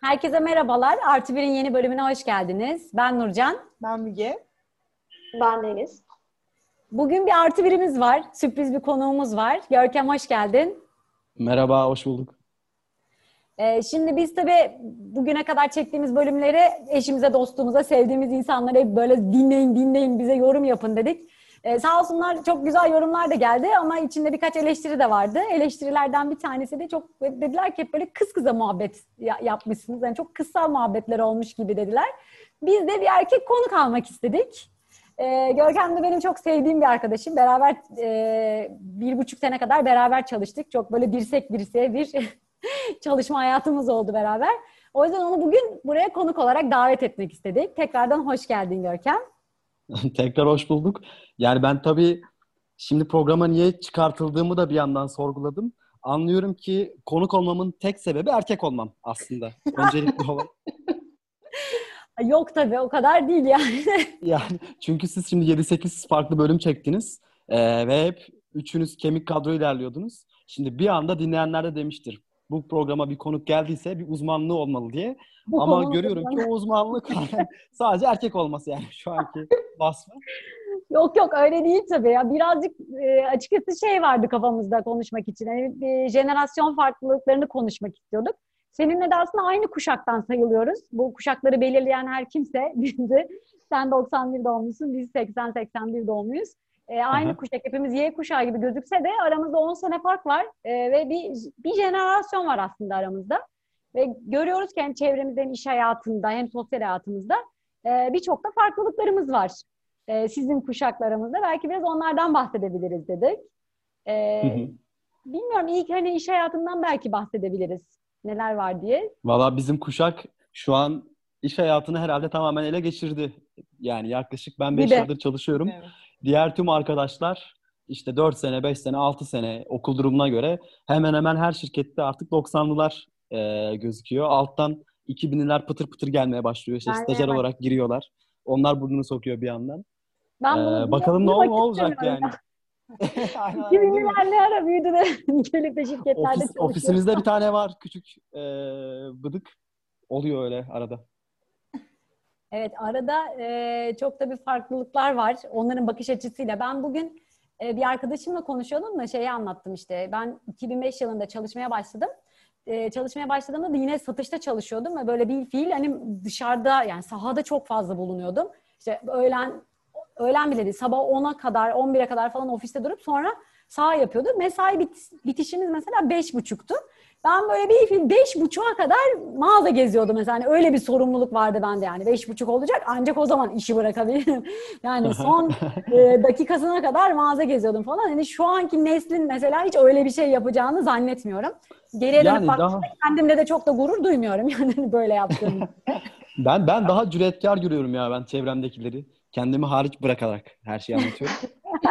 Herkese merhabalar. Artı Bir'in yeni bölümüne hoş geldiniz. Ben Nurcan. Ben Müge. Ben Deniz. Bugün bir artı birimiz var. Sürpriz bir konuğumuz var. Görkem hoş geldin. Merhaba, hoş bulduk. Ee, şimdi biz tabii bugüne kadar çektiğimiz bölümleri eşimize, dostumuza, sevdiğimiz insanlara hep böyle dinleyin, dinleyin, bize yorum yapın dedik. Ee, sağ olsunlar çok güzel yorumlar da geldi ama içinde birkaç eleştiri de vardı. Eleştirilerden bir tanesi de çok dediler ki hep böyle kız kıza muhabbet yapmışsınız. Yani çok kısa muhabbetler olmuş gibi dediler. Biz de bir erkek konuk almak istedik. Ee, Görkem de benim çok sevdiğim bir arkadaşım. Beraber e, bir buçuk sene kadar beraber çalıştık. Çok böyle dirsek dirseğe bir çalışma hayatımız oldu beraber. O yüzden onu bugün buraya konuk olarak davet etmek istedik. Tekrardan hoş geldin Görkem. Tekrar hoş bulduk. Yani ben tabii şimdi programa niye çıkartıldığımı da bir yandan sorguladım. Anlıyorum ki konuk olmamın tek sebebi erkek olmam aslında. Öncelikli olarak. Yok tabii o kadar değil yani. yani çünkü siz şimdi 7-8 farklı bölüm çektiniz ee, ve hep üçünüz kemik kadro ilerliyordunuz. Şimdi bir anda dinleyenler de demiştir. Bu programa bir konuk geldiyse bir uzmanlığı olmalı diye. Bu Ama görüyorum ki o uzmanlık sadece erkek olması yani şu anki vasfı. Yok yok öyle değil tabii ya. Birazcık e, açıkçası şey vardı kafamızda konuşmak için. Yani, e, jenerasyon farklılıklarını konuşmak istiyorduk. Seninle de aslında aynı kuşaktan sayılıyoruz. Bu kuşakları belirleyen her kimse bizi. Sen 91 doğumlusun, biz 80-81 doğumluyuz. E, aynı Aha. kuşak, hepimiz Y kuşağı gibi gözükse de aramızda 10 sene fark var. E, ve bir, bir jenerasyon var aslında aramızda. Ve görüyoruz ki hem çevremizde hem iş hayatında hem sosyal hayatımızda e, birçok da farklılıklarımız var. E, sizin kuşaklarımızda. Belki biraz onlardan bahsedebiliriz dedik. E, bilmiyorum ilk hani iş hayatından belki bahsedebiliriz neler var diye. Valla bizim kuşak şu an iş hayatını herhalde tamamen ele geçirdi. Yani yaklaşık ben 5 yıldır çalışıyorum. Evet. Diğer tüm arkadaşlar işte 4 sene, 5 sene, 6 sene okul durumuna göre hemen hemen her şirkette artık 90'lılar e, gözüküyor. Alttan 2000'liler pıtır pıtır gelmeye başlıyor. İşte ben stajyer olarak giriyorlar. Onlar burnunu sokuyor bir yandan. Ben ee, bakalım ne, olacak yani. 2000'ler ne ara büyüdü de gelip de şirketlerde Ofis, çalışıyor. Ofisimizde bir tane var küçük e, bıdık. Oluyor öyle arada. Evet arada e, çok da bir farklılıklar var. Onların bakış açısıyla. Ben bugün e, bir arkadaşımla konuşuyordum da şeyi anlattım işte. Ben 2005 yılında çalışmaya başladım. E, çalışmaya başladığımda da yine satışta çalışıyordum ve böyle bir fiil hani dışarıda yani sahada çok fazla bulunuyordum. İşte öğlen öğlen bile değil sabah 10'a kadar 11'e kadar falan ofiste durup sonra sağ yapıyordu. Mesai bit, bitişimiz mesela beş buçuktu. Ben böyle bir beş buçuğa kadar mağaza geziyordum mesela. Hani öyle bir sorumluluk vardı bende yani. Beş buçuk olacak ancak o zaman işi bırakabilirim. yani son e, dakikasına kadar mağaza geziyordum falan. Hani şu anki neslin mesela hiç öyle bir şey yapacağını zannetmiyorum. Geriye yani dönüp daha... kendimle de çok da gurur duymuyorum yani hani böyle yaptığım. ben ben daha cüretkar görüyorum ya ben çevremdekileri kendimi hariç bırakarak her şeyi anlatıyorum.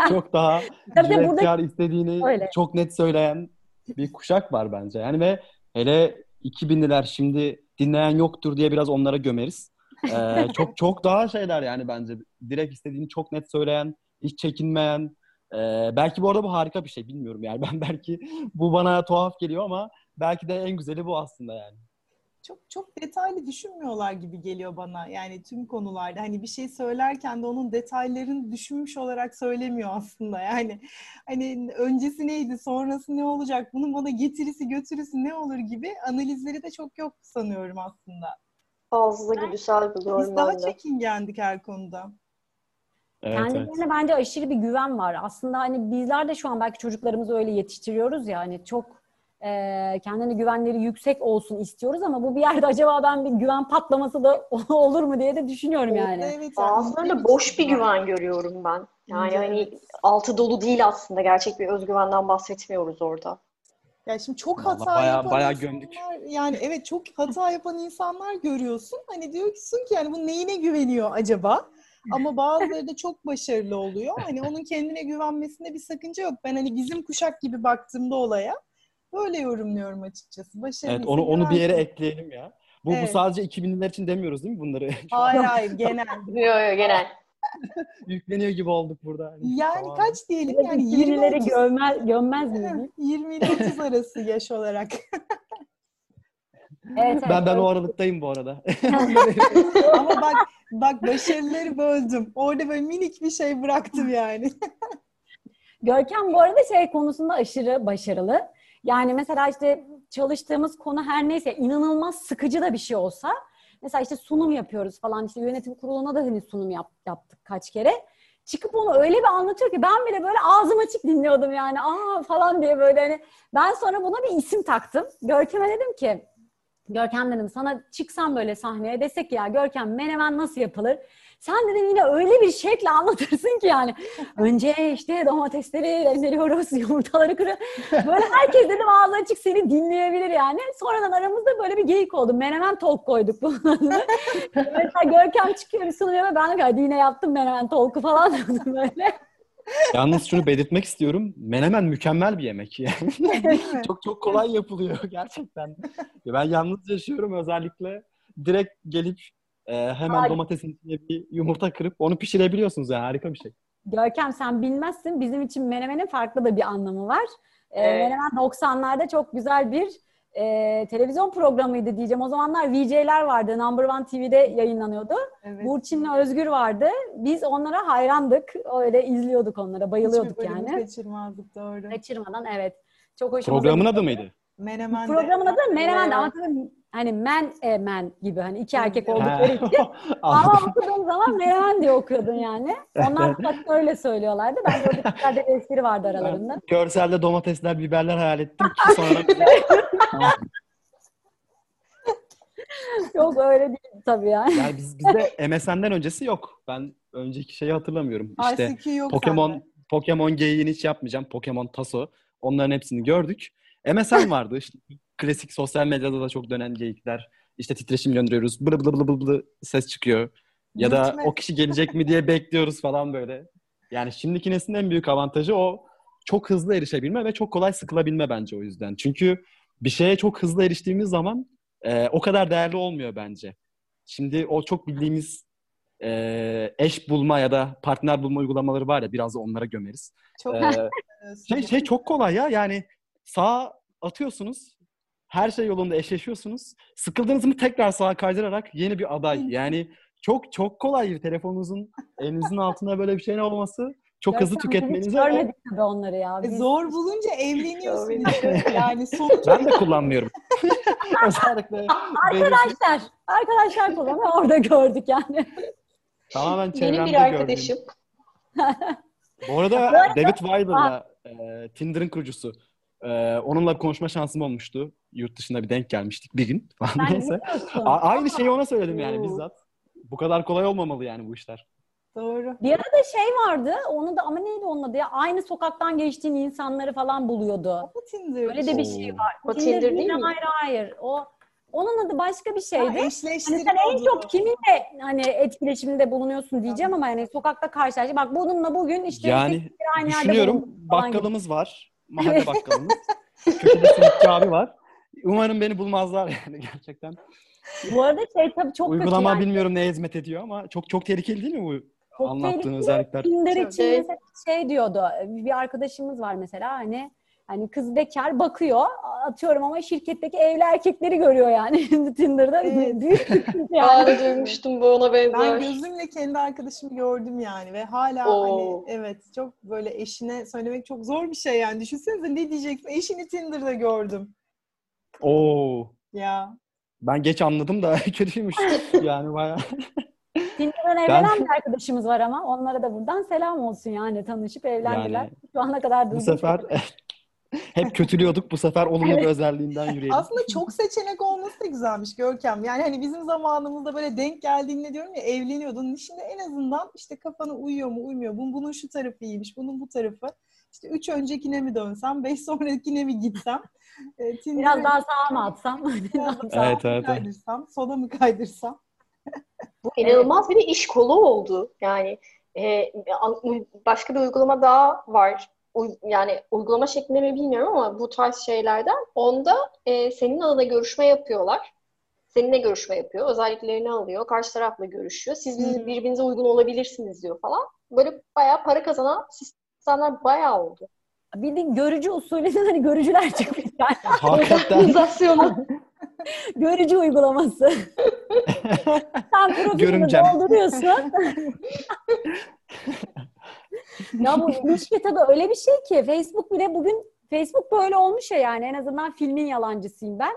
çok daha cüretkar burada... istediğini Öyle. çok net söyleyen bir kuşak var bence. Yani ve hele 2000'liler şimdi dinleyen yoktur diye biraz onlara gömeriz. Ee, çok çok daha şeyler yani bence. Direkt istediğini çok net söyleyen, hiç çekinmeyen. Ee, belki bu arada bu harika bir şey bilmiyorum yani. Ben belki bu bana tuhaf geliyor ama belki de en güzeli bu aslında yani çok çok detaylı düşünmüyorlar gibi geliyor bana. Yani tüm konularda hani bir şey söylerken de onun detaylarını düşünmüş olarak söylemiyor aslında. Yani hani öncesi neydi, sonrası ne olacak, bunun bana getirisi götürüsü ne olur gibi analizleri de çok yok sanıyorum aslında. Fazla güdüsel buluyorum Biz daha çekingendik her konuda. Evet, Kendilerine evet. bence aşırı bir güven var. Aslında hani bizler de şu an belki çocuklarımızı öyle yetiştiriyoruz ya hani çok e, kendine güvenleri yüksek olsun istiyoruz ama bu bir yerde acaba ben bir güven patlaması da olur mu diye de düşünüyorum yani. Evet, evet. Bazılarında boş bir güven görüyorum ben. Yani evet. hani altı dolu değil aslında. Gerçek bir özgüvenden bahsetmiyoruz orada. Ya şimdi çok hata bayağı, yapan bayağı insanlar, gömdük. yani evet çok hata yapan insanlar görüyorsun. Hani diyorsun ki yani bu neyine güveniyor acaba? Ama bazıları da çok başarılı oluyor. Hani onun kendine güvenmesinde bir sakınca yok. Ben hani bizim kuşak gibi baktığımda olaya Böyle yorumluyorum açıkçası. Başarılı evet onu onu bir yere ekleyelim ya. Bu, evet. bu sadece 2000'ler için demiyoruz değil mi bunları? Hayır hayır genel. yok yok genel. Yükleniyor gibi olduk burada. Yani tamam. kaç diyelim yani 20'leri gömmez, gömmez mi? 20 ile 30 arası yaş olarak. Evet, ben ben o aralıktayım bu arada. Ama bak bak başarıları böldüm. Orada böyle minik bir şey bıraktım yani. Görkem bu arada şey konusunda aşırı başarılı. Yani mesela işte çalıştığımız konu her neyse inanılmaz sıkıcı da bir şey olsa mesela işte sunum yapıyoruz falan işte yönetim kuruluna da hani sunum yap, yaptık kaç kere. Çıkıp onu öyle bir anlatıyor ki ben bile böyle ağzım açık dinliyordum yani aa falan diye böyle hani ben sonra buna bir isim taktım. Görkem'e dedim ki Görkem dedim sana çıksam böyle sahneye desek ya Görkem menemen nasıl yapılır? Sen dedim yine öyle bir şekle anlatırsın ki yani. Önce işte domatesleri rendeliyoruz, yumurtaları kırı. Böyle herkes dedim ağzı açık seni dinleyebilir yani. Sonradan aramızda böyle bir geyik oldu. Menemen talk koyduk bunun adını. Mesela Görkem çıkıyor bir sunuyor ve ben de hadi yine yaptım menemen talk'u falan diyordum böyle. Yalnız şunu belirtmek istiyorum. Menemen mükemmel bir yemek yani. çok çok kolay yapılıyor gerçekten. Ben yalnız yaşıyorum özellikle. Direkt gelip e, hemen Harika. domatesin içine bir yumurta kırıp onu pişirebiliyorsunuz yani harika bir şey. Görkem sen bilmezsin. Bizim için menemenin farklı da bir anlamı var. Ee, evet. Menemen 90'larda çok güzel bir e, televizyon programıydı diyeceğim. O zamanlar VJ'ler vardı. Number One TV'de yayınlanıyordu. Evet. Burçin'le Özgür vardı. Biz onlara hayrandık. Öyle izliyorduk onlara. Bayılıyorduk Hiçbir yani. kaçırmazdık doğru. Kaçırmadan evet. Çok hoşumuza Programın adı mıydı? Menemen Programın adı Menemen ama tabii hani men e men gibi hani iki erkek oldukları için. Ama okuduğum zaman menemen diye okuyordun yani. Onlar hatta öyle söylüyorlardı. Ben de orada bir espri vardı aralarında. Ben görselde domatesler, biberler hayal ettim ki sonra... yok öyle değil tabii yani. Yani biz, bizde MSN'den öncesi yok. Ben önceki şeyi hatırlamıyorum. İşte Pokemon sende. Pokemon geyiğini hiç yapmayacağım. Pokemon Taso. Onların hepsini gördük. MSN vardı. İşte klasik sosyal medyada da çok dönen geyikler. İşte titreşim gönderiyoruz. Blı blı blı blı blı ses çıkıyor. Ya da o kişi gelecek mi diye bekliyoruz falan böyle. Yani şimdiki neslin en büyük avantajı o çok hızlı erişebilme ve çok kolay sıkılabilme bence o yüzden. Çünkü bir şeye çok hızlı eriştiğimiz zaman e, o kadar değerli olmuyor bence. Şimdi o çok bildiğimiz e, eş bulma ya da partner bulma uygulamaları var ya biraz da onlara gömeriz. Çok ee, şey, şey çok kolay ya yani sağ atıyorsunuz her şey yolunda eşleşiyorsunuz. Sıkıldınız mı tekrar sağa kaydırarak yeni bir aday. Yani çok çok kolay telefonunuzun elinizin altında böyle bir şeyin olması çok ya hızlı tüketmenizi. Görmedik tabii onları ya. E, Biz... Zor bulunca evleniyorsunuz. yani sonuç. Ben de kullanmıyorum. Özellikle. Arkadaşlar, arkadaşlar kullanıyor. Orada gördük yani. Tamamen çevremde Benim bir arkadaşım. Bu arada David Weiler'la e, Tinder'ın kurucusu. Ee, onunla konuşma şansım olmuştu. Yurt dışında bir denk gelmiştik bir gün falan neyse. A- aynı şeyi ona söyledim yani bizzat. Bu kadar kolay olmamalı yani bu işler. Doğru. Bir arada şey vardı. Onu da ama neydi onun adı ya? Aynı sokaktan geçtiğin insanları falan buluyordu. O Tinder. Öyle de bir şey var. O Tinder, Tinder değil mi? Hayır hayır. O onun adı başka bir şeydi. Ha, hani sen en çok kiminle hani etkileşimde bulunuyorsun diyeceğim ama yani sokakta karşılaştık. Bak bununla bugün işte yani aynı düşünüyorum bakkalımız gibi. var mahalle bakkalımız. Köşede simitçi abi var. Umarım beni bulmazlar yani gerçekten. Bu arada şey tabii çok Uygulama kötü yani. bilmiyorum neye hizmet ediyor ama çok çok tehlikeli değil mi bu çok anlattığın özellikler? Tinder için şey diyordu. Bir arkadaşımız var mesela hani Hani kız bekar bakıyor atıyorum ama şirketteki evli erkekleri görüyor yani Tinder'da. Evet. Büyük yani. Ben duymuştum bu ona benzer. Ben gözümle kendi arkadaşımı gördüm yani ve hala Oo. hani evet çok böyle eşine söylemek çok zor bir şey yani. Düşünsenize ne diyeceksin? Eşini Tinder'da gördüm. Oo. Ya. Ben geç anladım da kötüymüş yani bayağı. Tinder'dan evlenen ben... bir arkadaşımız var ama onlara da buradan selam olsun yani tanışıp evlendiler. Yani, Şu ana kadar bu sefer hep kötülüyorduk. Bu sefer olumlu bir özelliğinden yürüyelim. Aslında çok seçenek olması da güzelmiş Görkem. Yani hani bizim zamanımızda böyle denk geldiğinde diyorum ya evleniyordun. Şimdi en azından işte kafana uyuyor mu uymuyor mu? Bunun şu tarafı iyiymiş, bunun bu tarafı. İşte üç öncekine mi dönsem, beş sonrakine mi gitsem? E, Biraz daha sağa mı atsam? evet, evet, kaydırsam, sola mı kaydırsam? Bu inanılmaz bir de iş kolu oldu. Yani e, başka bir uygulama daha var yani uygulama şeklinde mi bilmiyorum ama bu tarz şeylerden onda e, senin adına görüşme yapıyorlar. Seninle görüşme yapıyor. Özelliklerini alıyor. Karşı tarafla görüşüyor. Siz hmm. birbirinize uygun olabilirsiniz diyor falan. Böyle bayağı para kazanan sistemler bayağı oldu. Bildiğin görücü usulünden hani görücüler çıkmış. Hakikaten. Görücü uygulaması. Sen profilini dolduruyorsun. ya bu ilişki tabii öyle bir şey ki Facebook bile bugün Facebook böyle olmuş ya yani en azından filmin yalancısıyım ben.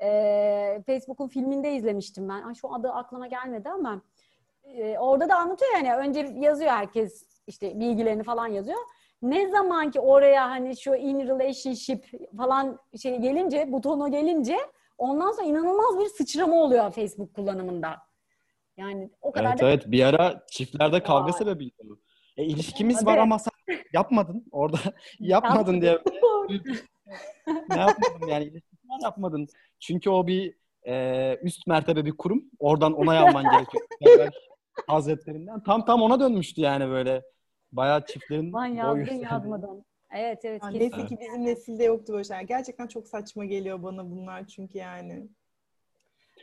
Ee, Facebook'un filminde izlemiştim ben. Ay, şu adı aklıma gelmedi ama e, orada da anlatıyor yani önce yazıyor herkes işte bilgilerini falan yazıyor. Ne zaman ki oraya hani şu in relationship falan şey gelince butonu gelince ondan sonra inanılmaz bir sıçrama oluyor Facebook kullanımında. Yani o kadar evet, da... Evet bir ara çiftlerde kavga sebebi e, ilişkimiz Tabii. var ama sen yapmadın. Orada yapmadın diye. Ne yapmadın yani? İlişkimiz yapmadın. Çünkü o bir e, üst mertebe bir kurum. Oradan onay alman gerekiyor. Hazretlerinden. Tam tam ona dönmüştü yani böyle. Bayağı çiftlerin Lan yazdın yazmadan. Evet evet yani neyse ki bizim nesilde yoktu böyle şeyler gerçekten çok saçma geliyor bana bunlar çünkü yani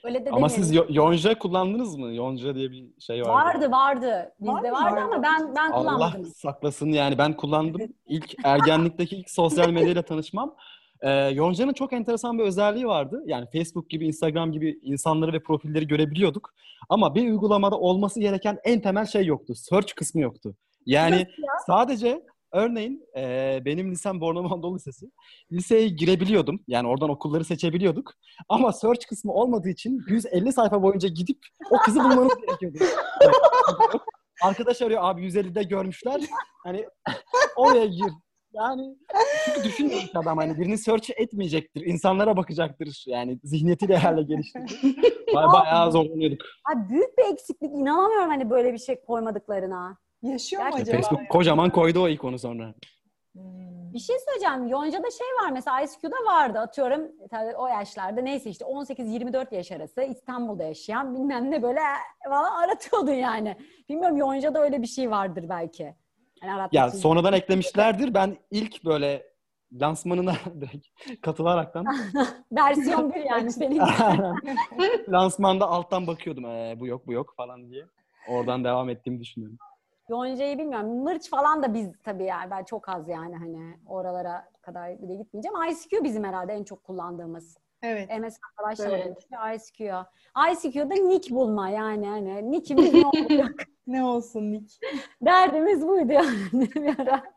Öyle de ama siz Yonca kullandınız mı? Yonca diye bir şey vardı. Vardı vardı. Bizde vardı, vardı ama ben ben kullanmadım. Allah saklasın yani ben kullandım. İlk ergenlikteki ilk sosyal medyayla tanışmam. Ee, Yonca'nın çok enteresan bir özelliği vardı. Yani Facebook gibi, Instagram gibi insanları ve profilleri görebiliyorduk. Ama bir uygulamada olması gereken en temel şey yoktu. Search kısmı yoktu. Yani sadece Örneğin e, benim lisem Bornova Anadolu Lisesi. Liseye girebiliyordum. Yani oradan okulları seçebiliyorduk. Ama search kısmı olmadığı için 150 sayfa boyunca gidip o kızı bulmanız gerekiyordu. Arkadaş arıyor abi 150'de görmüşler. Hani oraya gir. Yani çünkü düşünmüyor adam hani birini search etmeyecektir. insanlara bakacaktır. Yani zihniyetiyle herhalde geliştirdi. Baya, bayağı zorlanıyorduk. Abi büyük bir eksiklik. İnanamıyorum hani böyle bir şey koymadıklarına. Yaşıyor mu acaba? Facebook kocaman koydu o ikonu sonra. Bir şey söyleyeceğim. Yonca'da şey var mesela ISQ'da vardı atıyorum tabii o yaşlarda neyse işte 18-24 yaş arası İstanbul'da yaşayan bilmem ne böyle valla aratıyordun yani. Bilmiyorum Yonca'da öyle bir şey vardır belki. Yani ya için. sonradan eklemişlerdir. Ben ilk böyle lansmanına direkt katılaraktan. Versiyon bir yani senin. Lansmanda alttan bakıyordum ee, bu yok bu yok falan diye. Oradan devam ettiğimi düşünüyorum. Yonca'yı bilmiyorum. Mırç falan da biz tabii yani ben çok az yani hani oralara kadar bile gitmeyeceğim. ICQ bizim herhalde en çok kullandığımız. Evet. MSN'da başlamadan evet. ICQ. ICQ'da nick bulma yani hani nickimiz ne olacak? ne olsun nick? Derdimiz buydu yani bir ara.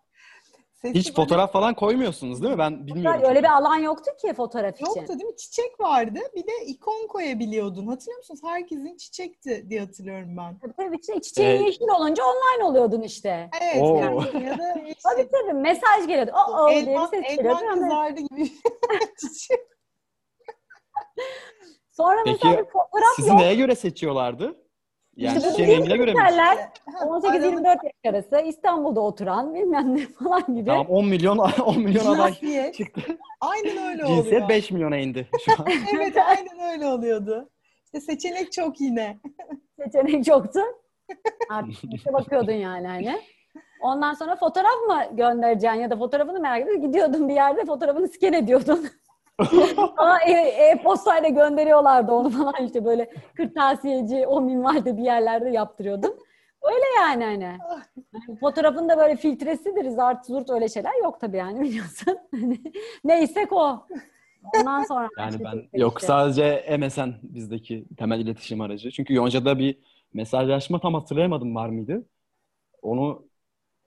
Sesli Hiç fotoğraf falan koymuyorsunuz değil mi? Ben bilmiyorum. Öyle bir alan yoktu ki fotoğraf için. Yoktu değil mi? Çiçek vardı. Bir de ikon koyabiliyordun. Hatırlıyor musunuz? Herkesin çiçekti diye hatırlıyorum ben. Tabii tabii. Çiçeğin çiçeğin evet. yeşil olunca online oluyordun işte. Evet. Oo. Yani, ya da işte, tabii tabii. Mesaj geliyordu. O o diye bir ses geliyordu. Elman kızardı gibi. Sonra Peki, mesela bir fotoğraf sizi yok. neye göre seçiyorlardı? Yani işte çiçeğin rengine göre mi? 18-24 yaş arası İstanbul'da oturan bilmem ne falan gibi. Tamam 10 milyon 10 milyon aday çıktı. Aynen öyle oluyor. Cinsiyet 5 milyona indi şu an. evet aynen öyle oluyordu. İşte seçenek çok yine. seçenek çoktu. Artık işte bakıyordun yani hani. Ondan sonra fotoğraf mı göndereceksin ya da fotoğrafını merak ediyordun. Gidiyordun bir yerde fotoğrafını sken ediyordun. Ama e-postayla e gönderiyorlardı onu falan işte böyle kırtasiyeci o minvalde bir yerlerde yaptırıyordum. Öyle yani hani. Fotoğrafın da böyle filtresidir, zart zurt öyle şeyler yok tabii yani biliyorsun. Hani neysek o. Ondan sonra yani ben işte. yok sadece MSN bizdeki temel iletişim aracı. Çünkü Yonca'da bir mesajlaşma tam hatırlayamadım var mıydı? Onu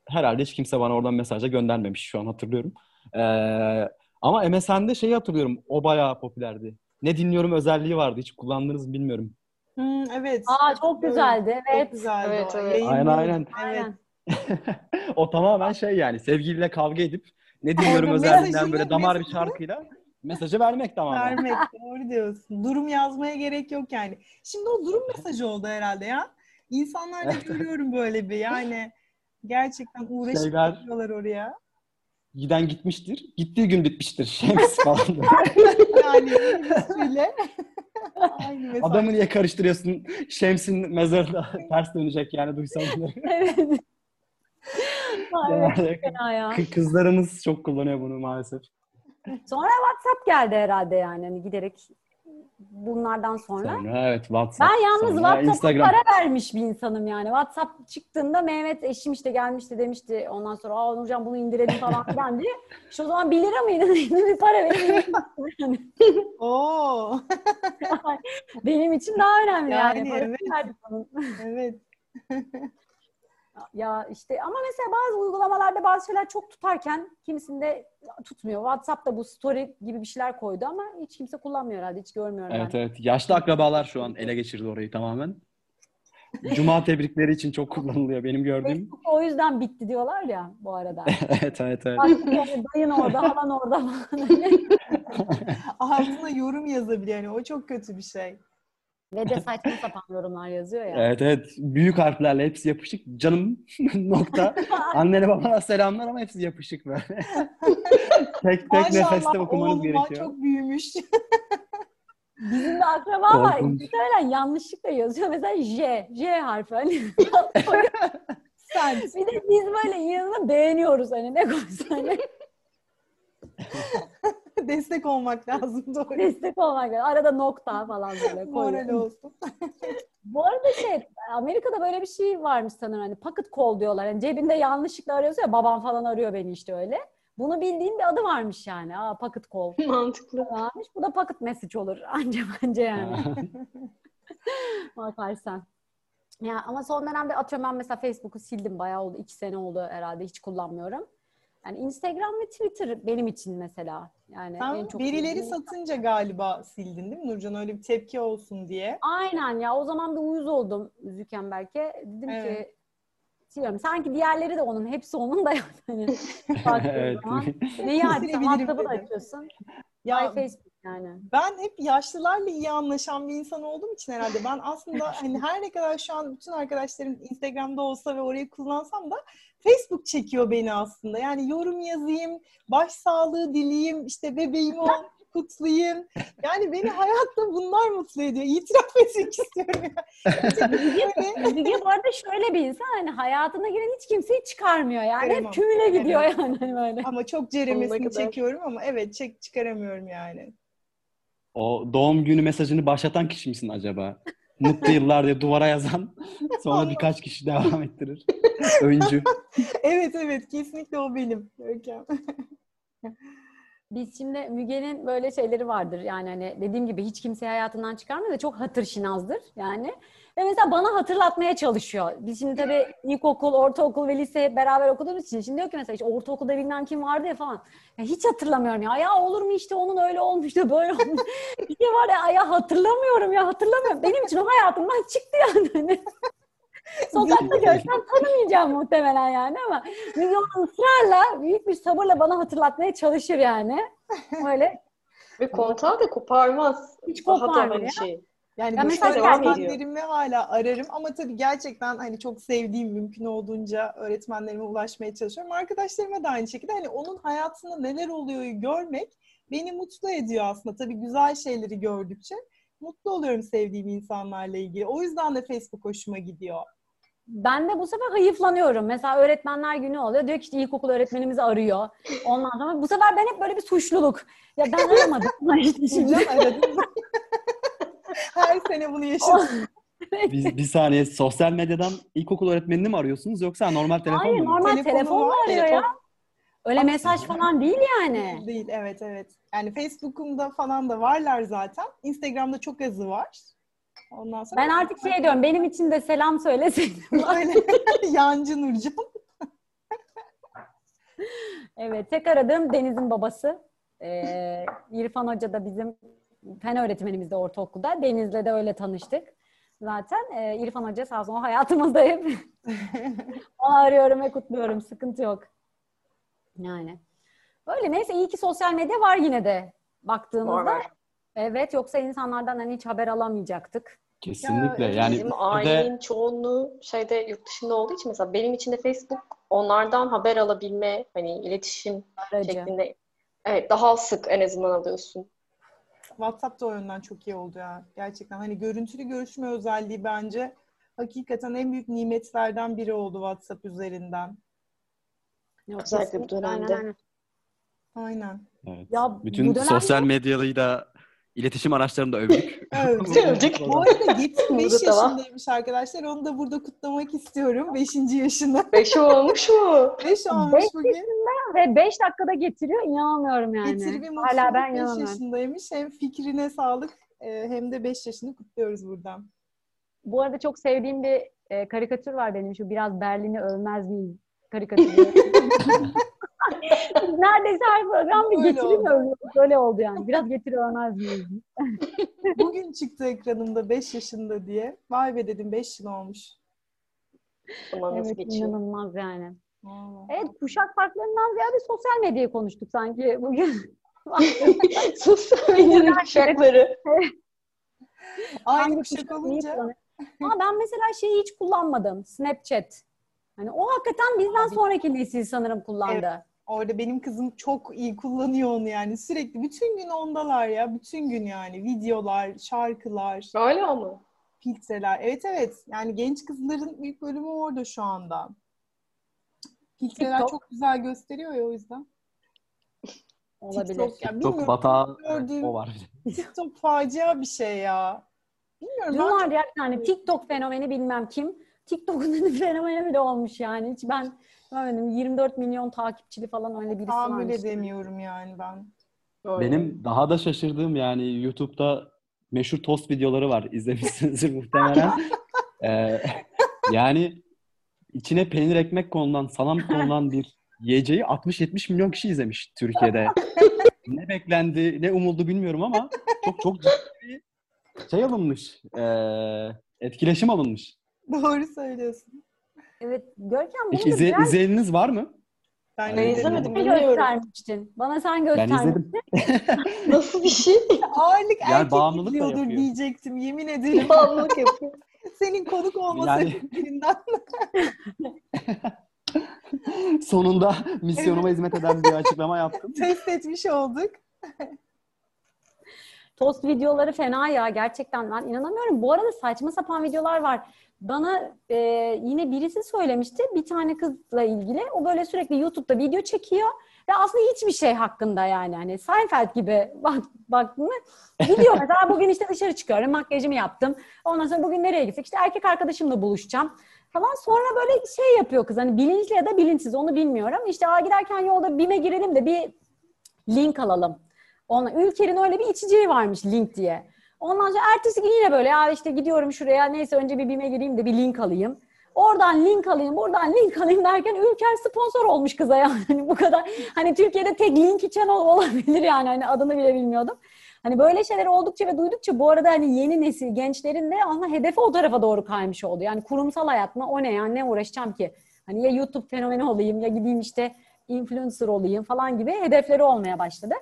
herhalde hiç kimse bana oradan mesaja göndermemiş şu an hatırlıyorum. Ee, ama MSN'de şeyi hatırlıyorum. O bayağı popülerdi. Ne dinliyorum özelliği vardı. Hiç kullandınız mı bilmiyorum. Hmm, evet. Aa çok güzeldi. Evet. Çok güzeldi evet, evet. Aynen aynen. o tamamen şey yani sevgiliyle kavga edip ne dinliyorum özelliğinden böyle damar bir şarkıyla mesajı vermek tamamen. Vermek doğru diyorsun. Durum yazmaya gerek yok yani. Şimdi o durum mesajı oldu herhalde ya. İnsanlarda görüyorum böyle bir yani gerçekten uğraşıp Şeyler... oraya giden gitmiştir. Gittiği gün bitmiştir. Şems falan. yani şöyle. Aynı Adamı niye karıştırıyorsun? Şems'in mezarına ters dönecek yani duysam evet. yani, fena ya. Kızlarımız çok kullanıyor bunu maalesef. Sonra WhatsApp geldi herhalde yani hani giderek bunlardan sonra. sonra evet WhatsApp. Ben yalnız WhatsApp'a para vermiş bir insanım yani. WhatsApp çıktığında Mehmet eşim işte gelmişti demişti ondan sonra aa Nurcan bunu indirelim falan filan diye. İşte o zaman 1 lira mıydı? bir para vereyim. Oo. Benim için daha önemli yani. yani evet. evet. Ya işte ama mesela bazı uygulamalarda bazı şeyler çok tutarken kimisinde tutmuyor. WhatsApp'ta bu story gibi bir şeyler koydu ama hiç kimse kullanmıyor herhalde. Hiç görmüyorum evet, ben. Evet Yaşlı akrabalar şu an ele geçirdi orayı tamamen. Cuma tebrikleri için çok kullanılıyor benim gördüğüm. Facebook o yüzden bitti diyorlar ya bu arada. evet evet evet. Yani dayın orada, halan orada. Altına yorum yazabiliyor yani o çok kötü bir şey. Ve de saçma sapan yorumlar yazıyor ya. Evet evet. Büyük harflerle hepsi yapışık. Canım nokta. Annene babana selamlar ama hepsi yapışık böyle. tek tek Maşallah, nefeste okumanız gerekiyor. çok büyümüş. Bizim de akraba var. Muhtemelen yanlışlıkla yazıyor. Mesela J. J harfi. Hani Sen. Bir de biz böyle yanına beğeniyoruz hani ne koysa hani. Destek olmak lazım doğru. Destek olmak lazım. Arada nokta falan böyle Moral olsun. Bu arada şey Amerika'da böyle bir şey varmış sanırım hani pocket call diyorlar. Yani cebinde yanlışlıkla arıyorsun ya babam falan arıyor beni işte öyle. Bunu bildiğim bir adı varmış yani. Aa pocket call. Mantıklı. Varmış. Bu da pocket message olur. Anca bence yani. Bakarsan. Ya ama son dönemde atıyorum ben mesela Facebook'u sildim. Bayağı oldu. iki sene oldu herhalde. Hiç kullanmıyorum. Yani Instagram ve Twitter benim için mesela. Yani Sen en çok verileri bildiğim... satınca galiba sildin değil mi Nurcan? Öyle bir tepki olsun diye. Aynen ya o zaman bir uyuz oldum Zuckerberg'e. Dedim evet. ki siliyorum. Sanki diğerleri de onun, hepsi onun da yani. evet. Neyi açsan WhatsApp'ı da açıyorsun. Ya Ay Facebook yani. Ben hep yaşlılarla iyi anlaşan bir insan olduğum için herhalde ben aslında hani her ne kadar şu an bütün arkadaşlarım Instagram'da olsa ve orayı kullansam da Facebook çekiyor beni aslında. Yani yorum yazayım, başsağlığı dileyim, işte bebeğimi kutlayayım. Yani beni hayatta bunlar mutlu ediyor. İtiraf etmek istiyorum. Müge bu arada şöyle bir insan hani hayatına giren hiç kimseyi çıkarmıyor yani. Çıkaramam. Hep tümüne gidiyor evet. yani hani böyle. Ama çok ceremesini çekiyorum ama evet çek çıkaramıyorum yani. O doğum günü mesajını başlatan kişi misin acaba? Mutlu yıllar diye duvara yazan sonra birkaç kişi devam ettirir. Öncü. evet evet kesinlikle o benim. Biz şimdi Müge'nin böyle şeyleri vardır. Yani hani dediğim gibi hiç kimseyi hayatından çıkarmıyor ve çok hatır şinazdır yani. Ve mesela bana hatırlatmaya çalışıyor. Biz şimdi tabii ilkokul, ortaokul ve lise hep beraber okuduğumuz için şimdi diyor ki mesela işte ortaokulda bilmem kim vardı ya falan. Ya hiç hatırlamıyorum ya. Ya olur mu işte onun öyle olmuştu böyle olmuş. bir şey var ya, ya hatırlamıyorum ya hatırlamıyorum. Benim için o hayatımdan çıktı yani. Sokakta görsem tanımayacağım muhtemelen yani ama Müge ısrarla büyük bir sabırla bana hatırlatmaya çalışır yani. Öyle. Ve kontağı da koparmaz. Hiç koparmıyor ya. Şey. Yani ya mesela öğretmenlerimi hala ararım ama tabii gerçekten hani çok sevdiğim mümkün olduğunca öğretmenlerime ulaşmaya çalışıyorum. Arkadaşlarıma da aynı şekilde hani onun hayatında neler oluyor görmek beni mutlu ediyor aslında. Tabii güzel şeyleri gördükçe mutlu oluyorum sevdiğim insanlarla ilgili. O yüzden de Facebook hoşuma gidiyor. Ben de bu sefer hayıflanıyorum. Mesela öğretmenler günü oluyor. Diyor ki işte ilkokul öğretmenimizi arıyor. Ondan sonra bu sefer ben hep böyle bir suçluluk. Ya ben aramadım. işte şimdi. Her sene bunu yaşıyorum. bir, bir saniye sosyal medyadan ilkokul öğretmenini mi arıyorsunuz yoksa normal telefon Hayır, mu? normal telefonla telefon arıyor ya. Öyle mesaj falan değil yani. Değil evet evet. Yani Facebook'umda falan da varlar zaten. Instagram'da çok azı var. Ondan sonra ben artık şey diyorum, benim için de selam söyleseydin. Öyle. Yancı Nurcan. evet, tek aradığım Deniz'in babası. Ee, İrfan Hoca da bizim fen öğretmenimiz de ortaokulda. Deniz'le de öyle tanıştık. Zaten e, İrfan Hoca sağ olsun o hayatımızda hep. Onu arıyorum ve kutluyorum. Sıkıntı yok. Yani. Öyle neyse iyi ki sosyal medya var yine de baktığımızda. Var, var. Evet yoksa insanlardan hani hiç haber alamayacaktık. Kesinlikle. Ya, yani bizim ailenin de... çoğunluğu şeyde yurt dışında olduğu için mesela benim için de Facebook onlardan haber alabilme hani iletişim Aracı. şeklinde evet daha sık en azından alıyorsun. WhatsApp da o yönden çok iyi oldu ya. Gerçekten hani görüntülü görüşme özelliği bence hakikaten en büyük nimetlerden biri oldu WhatsApp üzerinden. Özellikle bu dönemde. Aynen. aynen. Evet. Ya, Bütün bu dönemde... sosyal medyayı da iletişim araçlarını da övdük. övdük. Bu arada Getir 5 yaşındaymış arkadaşlar. Onu da burada kutlamak istiyorum. 5. yaşında. 5 olmuş mu? 5 olmuş beş bugün. Ve 5 dakikada getiriyor. İnanamıyorum yani. Getir bir Hala ben 5 inanamıyorum. yaşındaymış. Hem fikrine sağlık hem de 5 yaşını kutluyoruz buradan. Bu arada çok sevdiğim bir e, karikatür var benim şu biraz Berlin'i övmez miyiz karikatürü. Neredeyse her program bir Öyle getiri mi övüyoruz? Böyle oldu yani. Biraz getiri övmez miyiz? Bugün çıktı ekranımda 5 yaşında diye. Vay be dedim 5 yıl olmuş. Zaman nasıl evet geçiyor? inanılmaz yani. Vallahi. Evet kuşak farklarından ziyade sosyal medyayı konuştuk sanki bugün. Sosyal medyanın kuşakları. Aynı kuşak kuşak olunca? Ama ben mesela şeyi hiç kullanmadım. Snapchat. Hani o hakikaten bizden Abi. sonraki nesil sanırım kullandı. Orada benim kızım çok iyi kullanıyor onu yani. Sürekli bütün gün ondalar ya. Bütün gün yani. Videolar, şarkılar, Hala mı? filtreler. Evet evet. Yani genç kızların büyük bölümü orada şu anda. Filtreler TikTok. çok güzel gösteriyor ya o yüzden. Olabilir. TikTok, yani Çok bilmiyorum, batağı gördüğüm- o var. TikTok facia bir şey ya. Bilmiyorum Dün vardı ya tane TikTok fenomeni bilmem kim. TikTok'un fenomeni bile olmuş yani. Hiç ben görmedim. 24 milyon takipçili falan öyle birisi tahammül varmış. edemiyorum yani ben. Öyle. Benim daha da şaşırdığım yani YouTube'da meşhur tost videoları var. İzlemişsinizdir muhtemelen. Ee, yani içine peynir ekmek konulan, salam konulan bir yiyeceği 60-70 milyon kişi izlemiş Türkiye'de. ne beklendi, ne umuldu bilmiyorum ama çok çok ciddi bir şey alınmış. Ee, etkileşim alınmış. Doğru söylüyorsun. Evet Görkem bunu izle, biraz izleyeniniz var mı? Ben, Ben izlemedim. sen bilmiyorum. göstermiştin. Bana sen Ben göstermiştin. izledim. Nasıl bir şey? Ağırlık Yani erkek yapıyor. diyecektim yemin ederim. Bağımlılık yapıyor. Senin konuk olma Yani-. Sonunda misyonuma hizmet eden bir açıklama yaptım. test etmiş olduk. Tost videoları fena ya gerçekten ben inanamıyorum. Bu arada saçma sapan videolar var. Bana e, yine birisi söylemişti bir tane kızla ilgili. O böyle sürekli YouTube'da video çekiyor ve aslında hiçbir şey hakkında yani hani Seinfeld gibi bak baktın mı? Gidiyor mesela bugün işte dışarı çıkıyorum makyajımı yaptım. Ondan sonra bugün nereye gitsek işte erkek arkadaşımla buluşacağım falan. Sonra böyle şey yapıyor kız hani bilinçli ya da bilinçsiz onu bilmiyorum. İşte Aa, giderken yolda BİM'e girelim de bir link alalım. Ona, Ülker'in öyle bir içeceği varmış link diye. Ondan sonra ertesi gün yine böyle ya işte gidiyorum şuraya neyse önce bir BİM'e gireyim de bir link alayım. Oradan link alayım, buradan link alayım derken Ülker sponsor olmuş kıza yani. Hani bu kadar hani Türkiye'de tek link içen ol- olabilir yani hani adını bile bilmiyordum. Hani böyle şeyler oldukça ve duydukça bu arada hani yeni nesil gençlerin de aslında hedefi o tarafa doğru kaymış oldu. Yani kurumsal hayat mı o ne yani ne uğraşacağım ki? Hani ya YouTube fenomeni olayım ya gideyim işte influencer olayım falan gibi hedefleri olmaya başladı.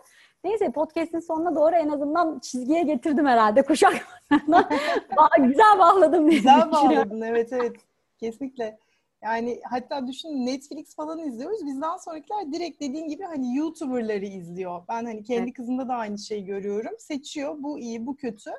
Neyse podcast'in sonuna doğru en azından çizgiye getirdim herhalde kuşak. Güzel bağladım diye Güzel bağladın evet evet. Kesinlikle. Yani hatta düşün Netflix falan izliyoruz. Bizden sonrakiler direkt dediğin gibi hani YouTuber'ları izliyor. Ben hani kendi Evet. kızımda da aynı şeyi görüyorum. Seçiyor bu iyi bu kötü.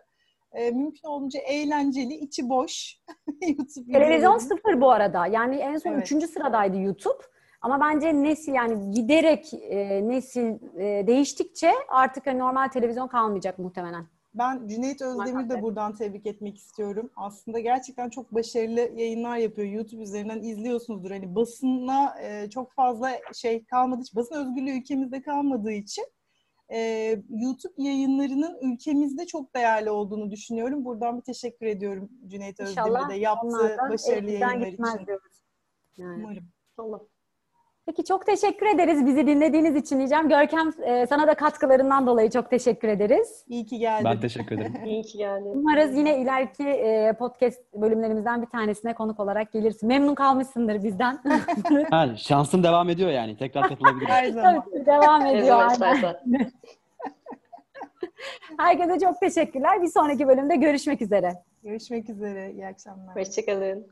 Ee, mümkün olduğunca eğlenceli, içi boş YouTube Televizyon sıfır bu arada. Yani en son Evet. üçüncü sıradaydı YouTube. Ama bence nesil yani giderek e, nesil e, değiştikçe artık hani normal televizyon kalmayacak muhtemelen. Ben Cüneyt Özdemir'i de buradan tebrik etmek istiyorum. Aslında gerçekten çok başarılı yayınlar yapıyor. YouTube üzerinden izliyorsunuzdur. Hani basına e, çok fazla şey kalmadığı için, basın özgürlüğü ülkemizde kalmadığı için e, YouTube yayınlarının ülkemizde çok değerli olduğunu düşünüyorum. Buradan bir teşekkür ediyorum Cüneyt Özdemir'e de yaptığı başarılı yayınlar gitmez için. diyoruz. Yani. Umarım. Allah. Peki çok teşekkür ederiz bizi dinlediğiniz için diyeceğim. Görkem e, sana da katkılarından dolayı çok teşekkür ederiz. İyi ki geldin. Ben teşekkür ederim. İyi ki geldin. Umarız yine ileriki e, podcast bölümlerimizden bir tanesine konuk olarak gelirsin. Memnun kalmışsındır bizden. Ha, şansım devam ediyor yani. Tekrar katılabilirim. Her zaman. Tabii, Devam ediyor. zaman aynen. istersen. Herkese çok teşekkürler. Bir sonraki bölümde görüşmek üzere. Görüşmek üzere. İyi akşamlar. Hoşçakalın.